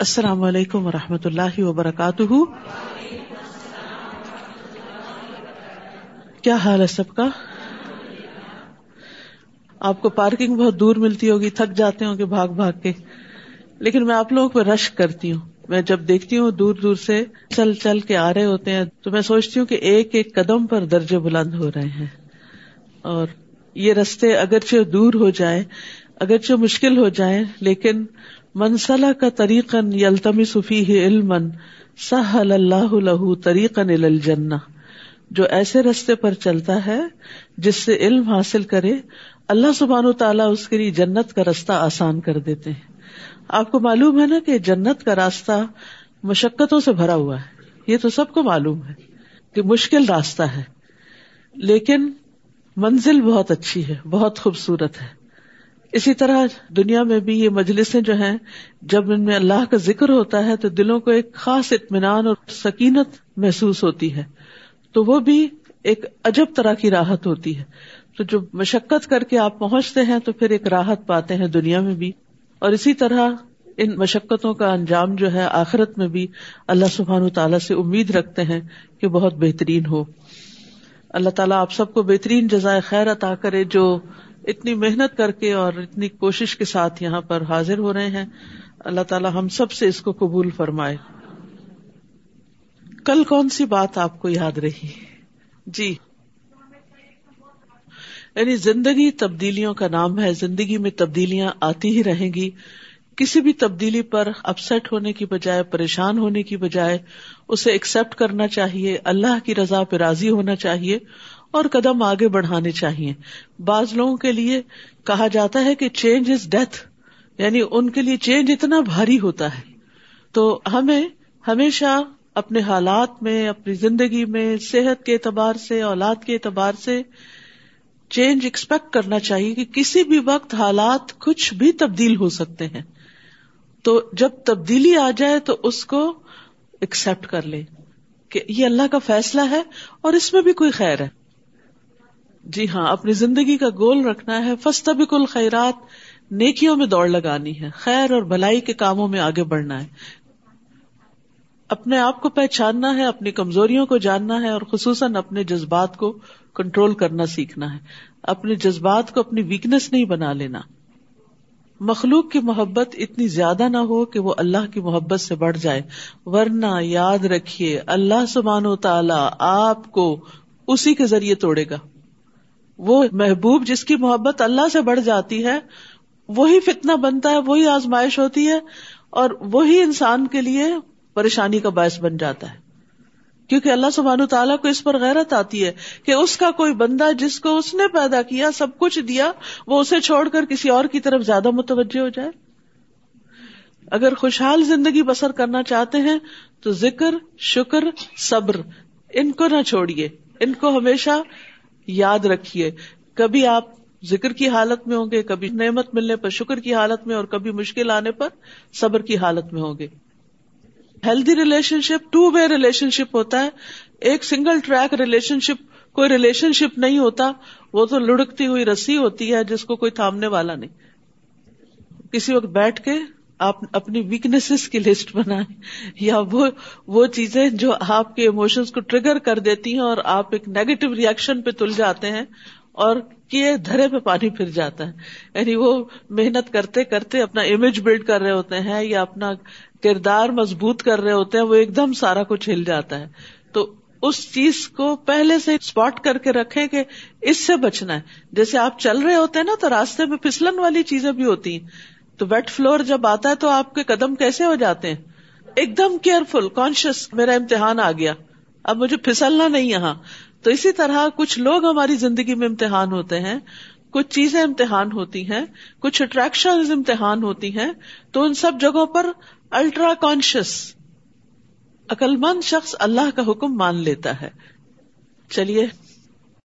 السلام علیکم و رحمۃ اللہ وبرکاتہ۔ کیا حال ہے سب کا؟ آپ کو پارکنگ بہت دور ملتی ہوگی، تھک جاتے ہوں گے بھاگ بھاگ کے۔ لیکن میں آپ لوگوں پہ رش کرتی ہوں۔ میں جب دیکھتی ہوں دور دور سے چل چل کے آ رہے ہوتے ہیں، تو میں سوچتی ہوں کہ ایک ایک قدم پر درجے بلند ہو رہے ہیں۔ اور یہ رستے اگرچہ دور ہو جائے اگرچہ مشکل ہو جائے لیکن منسلح کا طریقن یلتمی صفی علم سہ اللہ لہو طریقن الجنہ۔ جو ایسے رستے پر چلتا ہے جس سے علم حاصل کرے، اللہ سبحان و تعالیٰ اس کے لیے جنت کا راستہ آسان کر دیتے ہیں۔ آپ کو معلوم ہے نا کہ جنت کا راستہ مشقتوں سے بھرا ہوا ہے۔ یہ تو سب کو معلوم ہے کہ مشکل راستہ ہے۔ لیکن منزل بہت اچھی ہے، بہت خوبصورت ہے۔ اسی طرح دنیا میں بھی یہ مجلسیں جو ہیں، جب ان میں اللہ کا ذکر ہوتا ہے تو دلوں کو ایک خاص اطمینان اور سکینت محسوس ہوتی ہے۔ تو وہ بھی ایک عجب طرح کی راحت ہوتی ہے۔ تو جو مشقت کر کے آپ پہنچتے ہیں تو پھر ایک راحت پاتے ہیں دنیا میں بھی۔ اور اسی طرح ان مشقتوں کا انجام جو ہے آخرت میں بھی اللہ سبحان تعالیٰ سے امید رکھتے ہیں کہ بہت بہترین ہو۔ اللہ تعالیٰ آپ سب کو بہترین جزائے خیر عطا کرے جو اتنی محنت کر کے اور اتنی کوشش کے ساتھ یہاں پر حاضر ہو رہے ہیں۔ اللہ تعالیٰ ہم سب سے اس کو قبول فرمائے۔ کل کون سی بات آپ کو یاد رہی؟ جی۔ یعنی زندگی تبدیلیوں کا نام ہے۔ زندگی میں تبدیلیاں آتی ہی رہیں گی۔ کسی بھی تبدیلی پر اپسٹ ہونے کی بجائے، پریشان ہونے کی بجائے، اسے ایکسپٹ کرنا چاہیے۔ اللہ کی رضا پہ راضی ہونا چاہیے۔ اور قدم آگے بڑھانے چاہیے۔ بعض لوگوں کے لیے کہا جاتا ہے کہ چینج از ڈیتھ یعنی ان کے لیے چینج اتنا بھاری ہوتا ہے۔ تو ہمیں ہمیشہ اپنے حالات میں، اپنی زندگی میں، صحت کے اعتبار سے، اولاد کے اعتبار سے چینج ایکسپیکٹ کرنا چاہیے کہ کسی بھی وقت حالات کچھ بھی تبدیل ہو سکتے ہیں۔ تو جب تبدیلی آ جائے تو اس کو ایکسپٹ کر لے کہ یہ اللہ کا فیصلہ ہے اور اس میں بھی کوئی خیر ہے۔ جی ہاں اپنی زندگی کا گول رکھنا ہے۔ فستبک الخیرات، نیکیوں میں دوڑ لگانی ہے۔ خیر اور بھلائی کے کاموں میں آگے بڑھنا ہے۔ اپنے آپ کو پہچاننا ہے، اپنی کمزوریوں کو جاننا ہے اور خصوصاً اپنے جذبات کو کنٹرول کرنا سیکھنا ہے۔ اپنے جذبات کو اپنی ویکنیس نہیں بنا لینا۔ مخلوق کی محبت اتنی زیادہ نہ ہو کہ وہ اللہ کی محبت سے بڑھ جائے۔ ورنہ یاد رکھیے، اللہ سبحان و تعالی آپ کو اسی کے ذریعے توڑے گا۔ وہ محبوب جس کی محبت اللہ سے بڑھ جاتی ہے، وہی فتنا بنتا ہے، وہی آزمائش ہوتی ہے، اور وہی انسان کے لیے پریشانی کا باعث بن جاتا ہے۔ کیونکہ اللہ سبحانہ تعالیٰ کو اس پر غیرت آتی ہے کہ اس کا کوئی بندہ جس کو اس نے پیدا کیا، سب کچھ دیا، وہ اسے چھوڑ کر کسی اور کی طرف زیادہ متوجہ ہو جائے۔ اگر خوشحال زندگی بسر کرنا چاہتے ہیں، تو ذکر، شکر، صبر، ان کو نہ چھوڑیے۔ ان کو ہمیشہ یاد رکھیے، کبھی آپ ذکر کی حالت میں ہوں گے، کبھی نعمت ملنے پر، شکر کی حالت میں اور کبھی مشکل آنے پر صبر کی حالت میں ہوں گے۔ Healthy relationship two way relationship ہوتا ہے۔ ایک سنگل ٹریک ریلیشن شپ کوئی ریلیشن شپ نہیں ہوتا، وہ تو لڑکتی ہوئی رسی ہوتی ہے جس کو کوئی تھامنے والا نہیں۔ کسی وقت بیٹھ کے آپ اپنی ویکنیس کی لسٹ بنائیں، یا وہ وہ چیزیں جو آپ کے ایموشنس کو ٹریگر کر دیتی ہیں اور آپ ایک نیگیٹو ریئیکشن پہ تل جاتے ہیں اور کیے دھرے پہ پانی پھر جاتا ہے۔ یعنی وہ محنت کرتے کرتے اپنا امیج بلڈ کر رہے ہوتے ہیں یا اپنا کردار مضبوط کر رہے ہوتے ہیں، وہ ایک دم سارا کچھ ہل جاتا ہے۔ تو اس چیز کو پہلے سے اسپاٹ کر کے رکھے کہ اس سے بچنا ہے۔ جیسے آپ چل رہے ہوتے ہیں نا تو راستے میں پھسلن والی چیزیں بھی ہوتی ہیں۔ تو ویٹ فلور جب آتا ہے تو آپ کے قدم کیسے ہو جاتے ہیں؟ ایک دم کیئرفل کانشیس میرا امتحان آ گیا۔ اب مجھے پھسلنا نہیں یہاں۔ تو اسی طرح کچھ لوگ ہماری زندگی میں امتحان ہوتے ہیں۔ کچھ چیزیں امتحان ہوتی ہیں، کچھ اٹریکشن امتحان ہوتی ہیں۔ تو ان سب جگہوں پر الٹرا کانشیس عقل مند شخص اللہ کا حکم مان لیتا ہے۔ چلیے۔